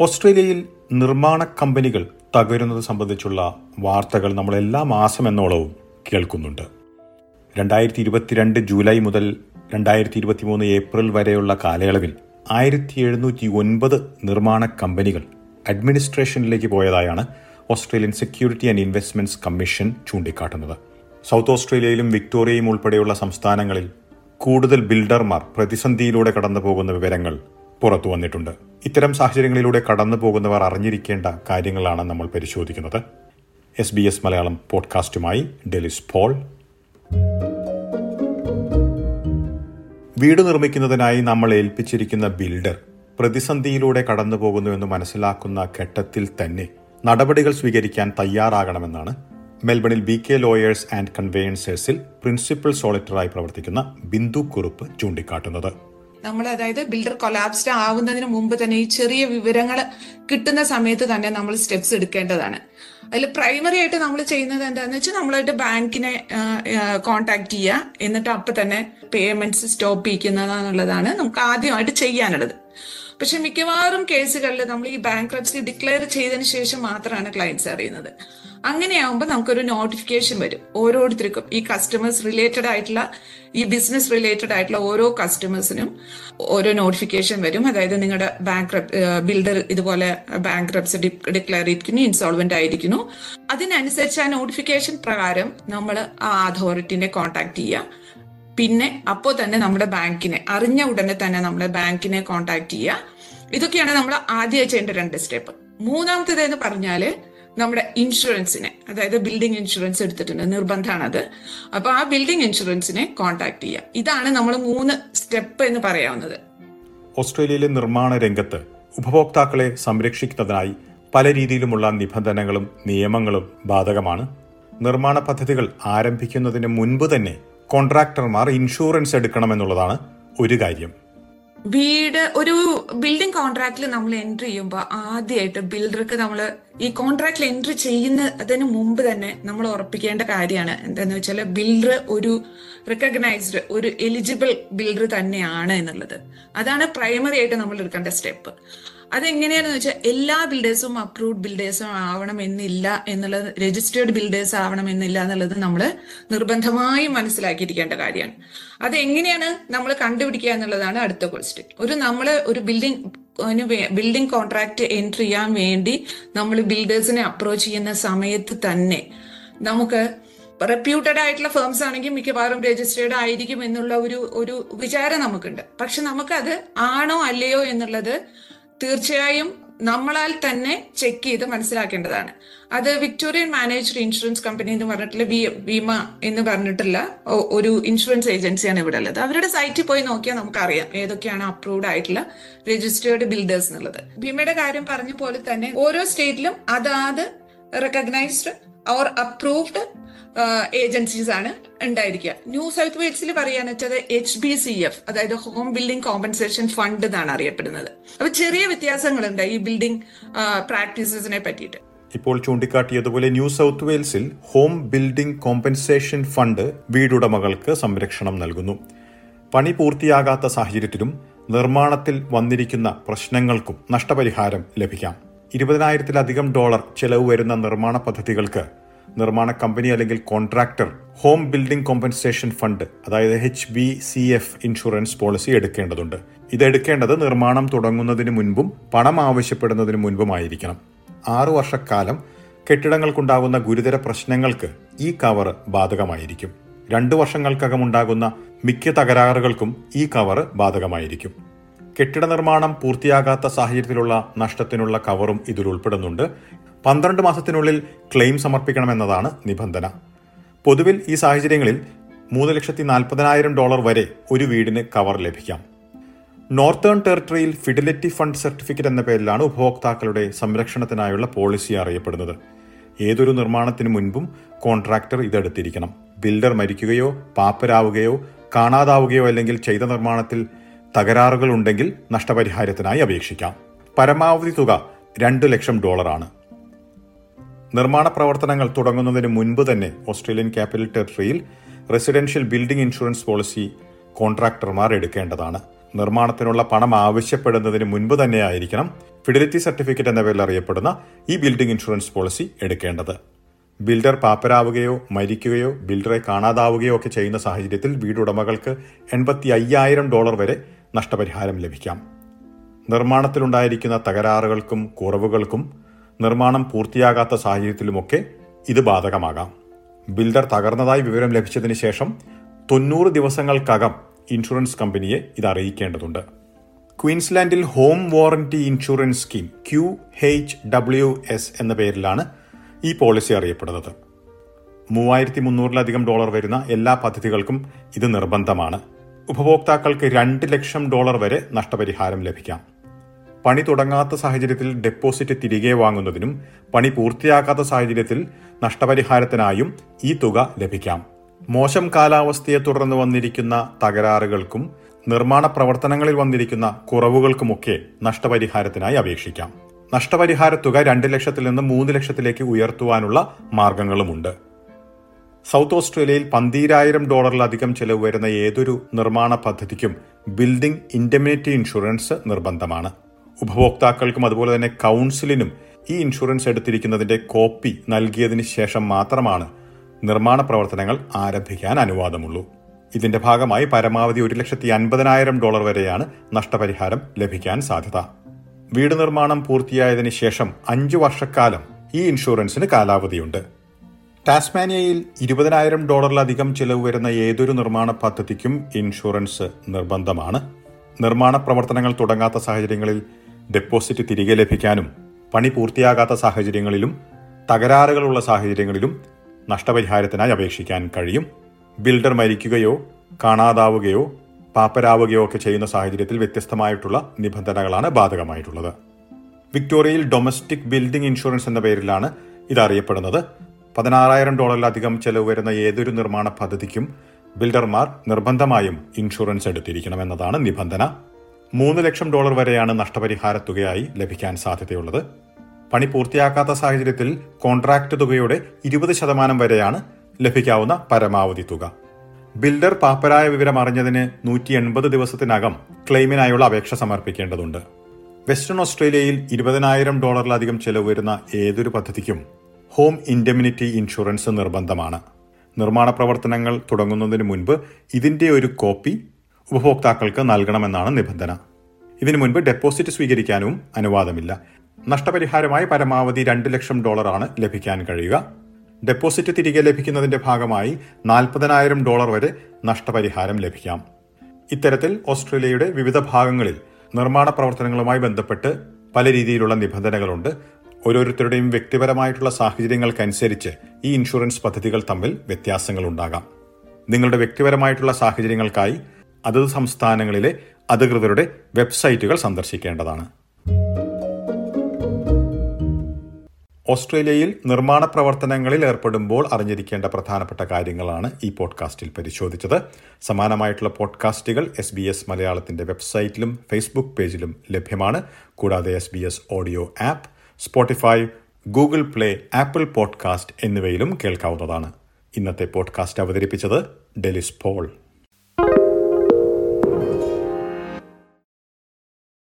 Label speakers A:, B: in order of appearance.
A: ഓസ്ട്രേലിയയിൽ നിർമ്മാണ കമ്പനികൾ തകരുന്നത് സംബന്ധിച്ചുള്ള വാർത്തകൾ നമ്മൾ എല്ലാ മാസം എന്നോളവും കേൾക്കുന്നുണ്ട്. രണ്ടായിരത്തി ഇരുപത്തിരണ്ട് ജൂലൈ മുതൽ രണ്ടായിരത്തി ഇരുപത്തിമൂന്ന് ഏപ്രിൽ വരെയുള്ള കാലയളവിൽ ആയിരത്തി എഴുന്നൂറ്റി ഒൻപത് നിർമ്മാണ കമ്പനികൾ അഡ്മിനിസ്ട്രേഷനിലേക്ക് പോയതായാണ് Australian security and investments commission ചൂണ്ടിക്കാട്ടുന്നത്. സൗത്ത് ഓസ്ട്രേലിയയിലും വിക്ടോറിയയും ഉൾപ്പെടെയുള്ള സംസ്ഥാനങ്ങളിൽ കൂടുതൽ ബിൽഡർമാർ പ്രതിസന്ധിയിലൂടെ കടന്നു പോകുന്ന വിവരങ്ങൾ പുറത്തു വന്നിട്ടുണ്ട്. ഇത്തരം സാഹചര്യങ്ങളിലൂടെ കടന്നു പോകുന്നവർ അറിഞ്ഞിരിക്കേണ്ട കാര്യങ്ങളാണ് നമ്മൾ പരിശോധിക്കുന്നത്. എസ് ബി എസ് മലയാളം പോഡ്കാസ്റ്റുമായി ഡെലിസ് പോൾ. വീട് നിർമ്മിക്കുന്നതിനായി നമ്മൾ ഏൽപ്പിച്ചിരിക്കുന്ന ബിൽഡർ പ്രതിസന്ധിയിലൂടെ കടന്നു പോകുന്നുവെന്ന് മനസ്സിലാക്കുന്ന ഘട്ടത്തിൽ തന്നെ നടപടികൾ സ്വീകരിക്കാൻ തയ്യാറാകണമെന്നാണ് മെൽബണിൽ ബി കെ ലോയേഴ്സ് ആൻഡ് കൺവേയൻസേഴ്സിൽ പ്രിൻസിപ്പൽ സോളിറ്ററായി പ്രവർത്തിക്കുന്ന ബിന്ദു കുറുപ്പ് ചൂണ്ടിക്കാട്ടുന്നത്.
B: നമ്മൾ അതായത് ബിൽഡർ കൊലാപ്സ്ഡ് ആവുന്നതിന് മുമ്പ് തന്നെ ഈ ചെറിയ വിവരങ്ങൾ കിട്ടുന്ന സമയത്ത് തന്നെ നമ്മൾ സ്റ്റെപ്സ് എടുക്കേണ്ടതാണ്. അതിൽ പ്രൈമറി ആയിട്ട് നമ്മൾ ചെയ്യുന്നത് എന്താണെന്ന് വെച്ചാൽ നമ്മളായിട്ട് ബാങ്കിനെ കോണ്ടാക്ട് ചെയ്യുക എന്നിട്ട് അപ്പം തന്നെ പേയ്മെന്റ്സ് സ്റ്റോപ്പ് ചെയ്യിക്കുന്നതാണുള്ളതാണ് നമുക്ക് ആദ്യമായിട്ട് ചെയ്യാനുള്ളത്. പക്ഷെ മിക്കവാറും കേസുകളിൽ നമ്മൾ ഈ ബാങ്ക് ഡിക്ലെയർ ചെയ്തതിന് ശേഷം മാത്രമാണ് ക്ലയൻസ് അറിയുന്നത്. അങ്ങനെയാവുമ്പോൾ നമുക്കൊരു നോട്ടിഫിക്കേഷൻ വരും. ഓരോരുത്തർക്കും ഈ കസ്റ്റമേഴ്സ് റിലേറ്റഡ് ആയിട്ടുള്ള ഈ ബിസിനസ് റിലേറ്റഡ് ആയിട്ടുള്ള ഓരോ കസ്റ്റമേഴ്സിനും ഓരോ നോട്ടിഫിക്കേഷൻ വരും. അതായത് നിങ്ങളുടെ ബാങ്ക് ബിൽഡർ ഇതുപോലെ ബാങ്ക് റെപ്സ് ഡിക്ലെയർ ചെയ്തിരിക്കുന്നു ഇൻസോൾവെന്റ് ആയിരിക്കുന്നു. അതിനനുസരിച്ച് ആ നോട്ടിഫിക്കേഷൻ പ്രകാരം നമ്മൾ ആ അതോറിറ്റിനെ കോൺടാക്ട് ചെയ്യുക പിന്നെ അപ്പോൾ തന്നെ നമ്മുടെ ബാങ്കിനെ അറിഞ്ഞ ഉടനെ തന്നെ നമ്മുടെ ബാങ്കിനെ കോൺടാക്ട് ചെയ്യുക. ഇതൊക്കെയാണ് നമ്മൾ ആദ്യം ചെയ്യേണ്ട രണ്ട് സ്റ്റെപ്പ്. മൂന്നാമത്തേത് എന്ന് പറഞ്ഞാൽ നമ്മുടെ ഇൻഷുറൻസിനെ അതായത് ബിൽഡിംഗ് ഇൻഷുറൻസ് എടുത്തിട്ടുണ്ട് നിർബന്ധമാണ് അത് അപ്പൊ ആ ബിൽഡിംഗ് ഇൻഷുറൻസിനെ കോൺടാക്ട് ചെയ്യുക. ഇതാണ് നമ്മൾ മൂന്ന് സ്റ്റെപ്പ് എന്ന് പറയാവുന്നത്.
A: ഓസ്ട്രേലിയയിലെ നിർമ്മാണ രംഗത്ത് ഉപഭോക്താക്കളെ സംരക്ഷിക്കുന്നതിനായി പല രീതിയിലുമുള്ള നിബന്ധനകളും നിയമങ്ങളും ബാധകമാണ്. നിർമ്മാണ പദ്ധതികൾ ആരംഭിക്കുന്നതിന് മുൻപ് തന്നെ കോൺട്രാക്ടർമാർ ഇൻഷുറൻസ് എടുക്കണമെന്നുള്ളതാണ് ഒരു കാര്യം.
B: വീട് ഒരു ബിൽഡിംഗ് കോൺട്രാക്റ്റിൽ നമ്മൾ എൻട്രി ചെയ്യുമ്പോൾ ആദ്യമായിട്ട് ബിൽഡർക്ക് നമ്മൾ ഈ കോൺട്രാക്റ്റിൽ എൻട്രി ചെയ്യുന്നതിന് മുമ്പ് തന്നെ നമ്മൾ ഉറപ്പിക്കേണ്ട കാര്യമാണ്. എന്താന്ന് വെച്ചാൽ ബിൽഡർ ഒരു റെക്കഗ്നൈസ്ഡ് ഒരു എലിജിബിൾ ബിൽഡർ തന്നെയാണ് എന്നുള്ളത്. അതാണ് പ്രൈമറി ആയിട്ട് നമ്മൾ എടുക്കേണ്ട സ്റ്റെപ്പ് അതെങ്ങനെയാണെന്ന് വെച്ചാൽ എല്ലാ ബിൽഡേഴ്സും അപ്രൂവ്ഡ് ബിൽഡേഴ്സും ആവണം എന്നില്ല എന്നുള്ളത് രജിസ്റ്റേർഡ് ബിൽഡേഴ്സ് ആവണം എന്നില്ല എന്നുള്ളത് നമ്മൾ നിർബന്ധമായും മനസ്സിലാക്കിയിരിക്കേണ്ട കാര്യമാണ്. അത് എങ്ങനെയാണ് നമ്മൾ കണ്ടുപിടിക്കുക എന്നുള്ളതാണ് അടുത്ത ക്വസ്റ്റ്യൻ ഒരു നമ്മൾ ഒരു ബിൽഡിംഗ് ബിൽഡിംഗ് കോൺട്രാക്ട് എൻട്രി ചെയ്യാൻ വേണ്ടി നമ്മൾ ബിൽഡേഴ്സിനെ അപ്രോച്ച് ചെയ്യുന്ന സമയത്ത് തന്നെ നമുക്ക് റെപ്യൂട്ടഡ് ആയിട്ടുള്ള ഫേംസ് ആണെങ്കിൽ മിക്കവാറും രജിസ്റ്റേർഡ് ആയിരിക്കും എന്നുള്ള ഒരു ഒരു വിചാരം നമുക്കുണ്ട്. പക്ഷെ നമുക്കത് ആണോ അല്ലയോ എന്നുള്ളത് തീർച്ചയായും നമ്മളാൽ തന്നെ ചെക്ക് ചെയ്ത് മനസ്സിലാക്കേണ്ടതാണ്. അത് വിക്ടോറിയൻ മാനേജ്ഡ് ഇൻഷുറൻസ് കമ്പനി എന്ന് പറഞ്ഞിട്ടുള്ള ബീമ എന്ന് പറഞ്ഞിട്ടുള്ള ഒരു ഇൻഷുറൻസ് ഏജൻസിയാണ് ഇവിടെ ഉള്ളത്. അവരുടെ സൈറ്റിൽ പോയി നോക്കിയാൽ നമുക്കറിയാം ഏതൊക്കെയാണ് അപ്രൂവ്ഡ് ആയിട്ടുള്ള രജിസ്റ്റേർഡ് ബിൽഡേഴ്സ് എന്നുള്ളത്. ബീമയുടെ കാര്യം പറഞ്ഞ പോലെ തന്നെ ഓരോ സ്റ്റേറ്റിലും അതാത് റെക്കഗ്നൈസ്ഡ് ഓർ അപ്രൂവ്ഡ് ഏജൻസീസ് ആണ് ഉണ്ടായിരിക്കുക. ന്യൂ സൗത്ത് വെയിൽസിൽ പറയാന്ന് വെച്ചത് എച്ച് ബി സി എഫ് അതായത് ഹോം ബിൽഡിംഗ് കോമ്പൻസേഷൻ ഫണ്ട് എന്നാണ് അറിയപ്പെടുന്നത്. അപ്പൊ ചെറിയ വ്യത്യാസങ്ങളുണ്ട് ഈ ബിൽഡിംഗ് പ്രാക്ടീസസിനെ പറ്റിയിട്ട്.
A: ഇപ്പോൾ ചൂണ്ടിക്കാട്ടിയതുപോലെ ന്യൂ സൗത്ത് വെയിൽസിൽ ഹോം ബിൽഡിംഗ് കോമ്പൻസേഷൻ ഫണ്ട് വീടുടമകൾക്ക് സംരക്ഷണം നൽകുന്നു. പണി പൂർത്തിയാകാത്ത സാഹചര്യത്തിലും നിർമ്മാണത്തിൽ വന്നിരിക്കുന്ന പ്രശ്നങ്ങൾക്കും നഷ്ടപരിഹാരം ലഭിക്കാം. ഇരുപതിനായിരത്തിലധികം ഡോളർ ചെലവ് വരുന്ന നിർമ്മാണ പദ്ധതികൾക്ക് നിർമ്മാണ കമ്പനി അല്ലെങ്കിൽ contractor home building compensation fund അതായത് H B C F insurance policy എടുക്കേണ്ടതുണ്ട്. ഇത് എടുക്കേണ്ടത് നിർമ്മാണം തുടങ്ങുന്നതിന് മുൻപും പണം ആവശ്യപ്പെടുന്നതിന് മുൻപുമായിരിക്കണം. ആറു വർഷക്കാലം കെട്ടിടങ്ങൾക്കുണ്ടാകുന്ന ഗുരുതര പ്രശ്നങ്ങൾക്ക് ഈ കവർ ബാധകമായിരിക്കും. രണ്ടു വർഷങ്ങൾക്കകം ഉണ്ടാകുന്ന മിക്ക തകരാറുകൾക്കും ഈ കവർ ബാധകമായിരിക്കും. കെട്ടിട നിർമ്മാണം പൂർത്തിയാകാത്ത സാഹചര്യത്തിലുള്ള നഷ്ടത്തിനുള്ള കവറും ഇതിൽ ഉൾപ്പെടുന്നുണ്ട്. പന്ത്രണ്ട് മാസത്തിനുള്ളിൽ ക്ലെയിം സമർപ്പിക്കണമെന്നതാണ് നിബന്ധന. പൊതുവിൽ ഈ സാഹചര്യങ്ങളിൽ മൂന്ന് ലക്ഷത്തി നാൽപ്പതിനായിരം ഡോളർ വരെ ഒരു വീടിന് കവർ ലഭിക്കാം. നോർത്തേൺ ടെറിട്ടറിയിൽ ഫിഡിലിറ്റി ഫണ്ട് സർട്ടിഫിക്കറ്റ് എന്ന പേരിലാണ് ഉപഭോക്താക്കളുടെ സംരക്ഷണത്തിനായുള്ള പോളിസി അറിയപ്പെടുന്നത്. ഏതൊരു നിർമ്മാണത്തിന് മുൻപും കോൺട്രാക്ടർ ഇതെടുത്തിരിക്കണം. ബിൽഡർ മരിക്കുകയോ പാപ്പരാവുകയോ കാണാതാവുകയോ അല്ലെങ്കിൽ ചെയ്ത നിർമ്മാണത്തിൽ തകരാറുകൾ ഉണ്ടെങ്കിൽ നഷ്ടപരിഹാരത്തിനായി അപേക്ഷിക്കാം. പരമാവധി തുക രണ്ട് ലക്ഷം ഡോളറാണ്. നിർമ്മാണ പ്രവർത്തനങ്ങൾ തുടങ്ങുന്നതിന് മുൻപ് തന്നെ ഓസ്ട്രേലിയൻ ക്യാപിറ്റൽ ടെറിട്ടറിയിൽ റെസിഡൻഷ്യൽ ബിൽഡിംഗ് ഇൻഷുറൻസ് പോളിസി കോൺട്രാക്ടർമാർ എടുക്കേണ്ടതാണ്. നിർമ്മാണത്തിനുള്ള പണം ആവശ്യപ്പെടുന്നതിന് മുൻപ് തന്നെ ആയിരിക്കണം ഫിഡിലിറ്റി സർട്ടിഫിക്കറ്റ് എന്ന പേരിൽ അറിയപ്പെടുന്ന ഈ ബിൽഡിംഗ് ഇൻഷുറൻസ് പോളിസി എടുക്കേണ്ടത്. ബിൽഡർ പാപ്പരാവുകയോ മരിക്കുകയോ ബിൽഡറെ കാണാതാവുകയോ ഒക്കെ ചെയ്യുന്ന സാഹചര്യത്തിൽ വീടുടമകൾക്ക് എൺപത്തി അയ്യായിരം ഡോളർ വരെ നഷ്ടപരിഹാരം ലഭിക്കാം. നിർമ്മാണത്തിലുണ്ടായിരിക്കുന്ന തകരാറുകൾക്കും കുറവുകൾക്കും നിർമ്മാണം പൂർത്തിയാകാത്ത സാഹചര്യത്തിലുമൊക്കെ ഇത് ബാധകമാകാം. ബിൽഡർ തകർന്നതായി വിവരം ലഭിച്ചതിന് ശേഷം തൊണ്ണൂറ് ദിവസങ്ങൾക്കകം ഇൻഷുറൻസ് കമ്പനിയെ ഇത് അറിയിക്കേണ്ടതുണ്ട്. ക്വീൻസ്ലാൻഡിൽ home warranty insurance scheme Q H W S എന്ന പേരിലാണ് ഈ പോളിസി അറിയപ്പെടുന്നത്. മൂവായിരത്തി മുന്നൂറിലധികം ഡോളർ വരുന്ന എല്ലാ പദ്ധതികൾക്കും ഇത് നിർബന്ധമാണ്. ഉപഭോക്താക്കൾക്ക് രണ്ട് ലക്ഷം ഡോളർ വരെ നഷ്ടപരിഹാരം ലഭിക്കാം. പണി തുടങ്ങാത്ത സാഹചര്യത്തിൽ ഡെപ്പോസിറ്റ് തിരികെ വാങ്ങുന്നതിനും പണി പൂർത്തിയാക്കാത്ത സാഹചര്യത്തിൽ നഷ്ടപരിഹാരത്തിനായും ഈ തുക ലഭിക്കാം. മോശം കാലാവസ്ഥയെ തുടർന്ന് വന്നിരിക്കുന്ന തകരാറുകൾക്കും നിർമ്മാണ പ്രവർത്തനങ്ങളിൽ വന്നിരിക്കുന്ന കുറവുകൾക്കുമൊക്കെ നഷ്ടപരിഹാരത്തിനായി അപേക്ഷിക്കാം. നഷ്ടപരിഹാര തുക രണ്ട് ലക്ഷത്തിൽ നിന്ന് മൂന്ന് ലക്ഷത്തിലേക്ക് ഉയർത്തുവാനുള്ള മാർഗങ്ങളുമുണ്ട്. സൗത്ത് ഓസ്ട്രേലിയയിൽ പന്തീരായിരം ഡോളറിലധികം ചെലവ് വരുന്ന ഏതൊരു നിർമ്മാണ പദ്ധതിക്കും ബിൽഡിംഗ് ഇൻഡമിനിറ്റി ഇൻഷുറൻസ് നിർബന്ധമാണ്. ഉപഭോക്താക്കൾക്കും അതുപോലെ തന്നെ കൗൺസിലിനും ഈ ഇൻഷുറൻസ് എടുത്തിരിക്കുന്നതിന്റെ കോപ്പി നൽകിയതിന് ശേഷം മാത്രമാണ് നിർമ്മാണ പ്രവർത്തനങ്ങൾ ആരംഭിക്കാൻ അനുവാദമുള്ളൂ. ഇതിന്റെ ഭാഗമായി പരമാവധി ഒരു ലക്ഷത്തി അൻപതിനായിരം ഡോളർ വരെയാണ് നഷ്ടപരിഹാരം ലഭിക്കാൻ സാധ്യത. വീട് നിർമ്മാണം പൂർത്തിയായതിനു ശേഷം അഞ്ചു വർഷക്കാലം ഈ ഇൻഷുറൻസിന് കാലാവധിയുണ്ട്. ടാസ്മാനിയയിൽ ഇരുപതിനായിരം ഡോളറിലധികം ചിലവ് വരുന്ന ഏതൊരു നിർമ്മാണ പദ്ധതിക്കും ഇൻഷുറൻസ് നിർബന്ധമാണ്. നിർമ്മാണ പ്രവർത്തനങ്ങൾ തുടങ്ങാത്ത സാഹചര്യങ്ങളിൽ ഡെപ്പോസിറ്റ് തിരികെ ലഭിക്കാനും പണി പൂർത്തിയാകാത്ത സാഹചര്യങ്ങളിലും തകരാറുകളുള്ള സാഹചര്യങ്ങളിലും നഷ്ടപരിഹാരത്തിനായി അപേക്ഷിക്കാൻ കഴിയും. ബിൽഡർ മരിക്കുകയോ കാണാതാവുകയോ പാപ്പരാവുകയോ ഒക്കെ ചെയ്യുന്ന സാഹചര്യത്തിൽ വ്യത്യസ്തമായിട്ടുള്ള നിബന്ധനകളാണ് ബാധകമായിട്ടുള്ളത്. വിക്ടോറിയയിൽ ഡൊമസ്റ്റിക് ബിൽഡിംഗ് ഇൻഷുറൻസ് എന്ന പേരിലാണ് ഇത് അറിയപ്പെടുന്നത് പതിനാറായിരം ഡോളറിലധികം ചെലവ് വരുന്ന ഏതൊരു നിർമ്മാണ പദ്ധതിക്കും ബിൽഡർമാർ നിർബന്ധമായും ഇൻഷുറൻസ് എടുത്തിരിക്കണമെന്നതാണ് നിബന്ധന. മൂന്ന് ലക്ഷം ഡോളർ വരെയാണ് നഷ്ടപരിഹാര തുകയായി ലഭിക്കാൻ സാധ്യതയുള്ളത്. പണി പൂർത്തിയാക്കാത്ത സാഹചര്യത്തിൽ കോൺട്രാക്ട് തുകയുടെ ഇരുപത് ശതമാനം വരെയാണ് ലഭിക്കാവുന്ന പരമാവധി തുക. ബിൽഡർ പാപ്പരായ വിവരം അറിഞ്ഞതിന് നൂറ്റി എൺപത് ദിവസത്തിനകം ക്ലെയിമിനായുള്ള അപേക്ഷ സമർപ്പിക്കേണ്ടതുണ്ട്. വെസ്റ്റേൺ ഓസ്ട്രേലിയയിൽ ഇരുപതിനായിരം ഡോളറിലധികം ചെലവ് വരുന്ന ഏതൊരു പദ്ധതിക്കും ഹോം ഇൻഡെമിനിറ്റി ഇൻഷുറൻസ് നിർബന്ധമാണ്. നിർമ്മാണ പ്രവർത്തനങ്ങൾ തുടങ്ങുന്നതിന് മുൻപ് ഇതിന്റെ ഒരു കോപ്പി ഉപഭോക്താക്കൾക്ക് നൽകണമെന്നാണ് നിബന്ധന. ഇതിനു മുൻപ് ഡെപ്പോസിറ്റ് സ്വീകരിക്കാനും അനുവാദമില്ല. നഷ്ടപരിഹാരമായി പരമാവധി രണ്ട് ലക്ഷം ഡോളറാണ് ലഭിക്കാൻ കഴിയുക. ഡെപ്പോസിറ്റ് തിരികെ ലഭിക്കുന്നതിന്റെ ഭാഗമായി നാൽപ്പതിനായിരം ഡോളർ വരെ നഷ്ടപരിഹാരം ലഭിക്കാം. ഇത്തരത്തിൽ ഓസ്ട്രേലിയയുടെ വിവിധ ഭാഗങ്ങളിൽ നിർമ്മാണ പ്രവർത്തനങ്ങളുമായി ബന്ധപ്പെട്ട് പല രീതിയിലുള്ള നിബന്ധനകളുണ്ട്. ഓരോരുത്തരുടെയും വ്യക്തിപരമായിട്ടുള്ള സാഹചര്യങ്ങൾക്കനുസരിച്ച് ഈ ഇൻഷുറൻസ് പദ്ധതികൾ തമ്മിൽ വ്യത്യാസങ്ങൾ ഉണ്ടാകാം നിങ്ങളുടെ വ്യക്തിപരമായിട്ടുള്ള സാഹചര്യങ്ങൾക്കായി അതത് സംസ്ഥാനങ്ങളിലെ അധികൃതരുടെ വെബ്സൈറ്റുകൾ സന്ദർശിക്കേണ്ടതാണ്. ഓസ്ട്രേലിയയിൽ നിർമ്മാണ പ്രവർത്തനങ്ങളിൽ ഏർപ്പെടുമ്പോൾ അറിഞ്ഞിരിക്കേണ്ട പ്രധാനപ്പെട്ട കാര്യങ്ങളാണ് ഈ പോഡ്കാസ്റ്റിൽ പരിശോധിച്ചത്. സമാനമായിട്ടുള്ള പോഡ്കാസ്റ്റുകൾ എസ് ബി എസ് മലയാളത്തിന്റെ വെബ്സൈറ്റിലും ഫേസ്ബുക്ക് പേജിലും ലഭ്യമാണ്. കൂടാതെ S B S audio app Spotify Google Play Apple podcast എന്നിവയിലും കേൾക്കാവുന്നതാണ്. ഇന്നത്തെ പോഡ്കാസ്റ്റ് അവതരിപ്പിച്ചത് ഡെലിസ് പോൾ.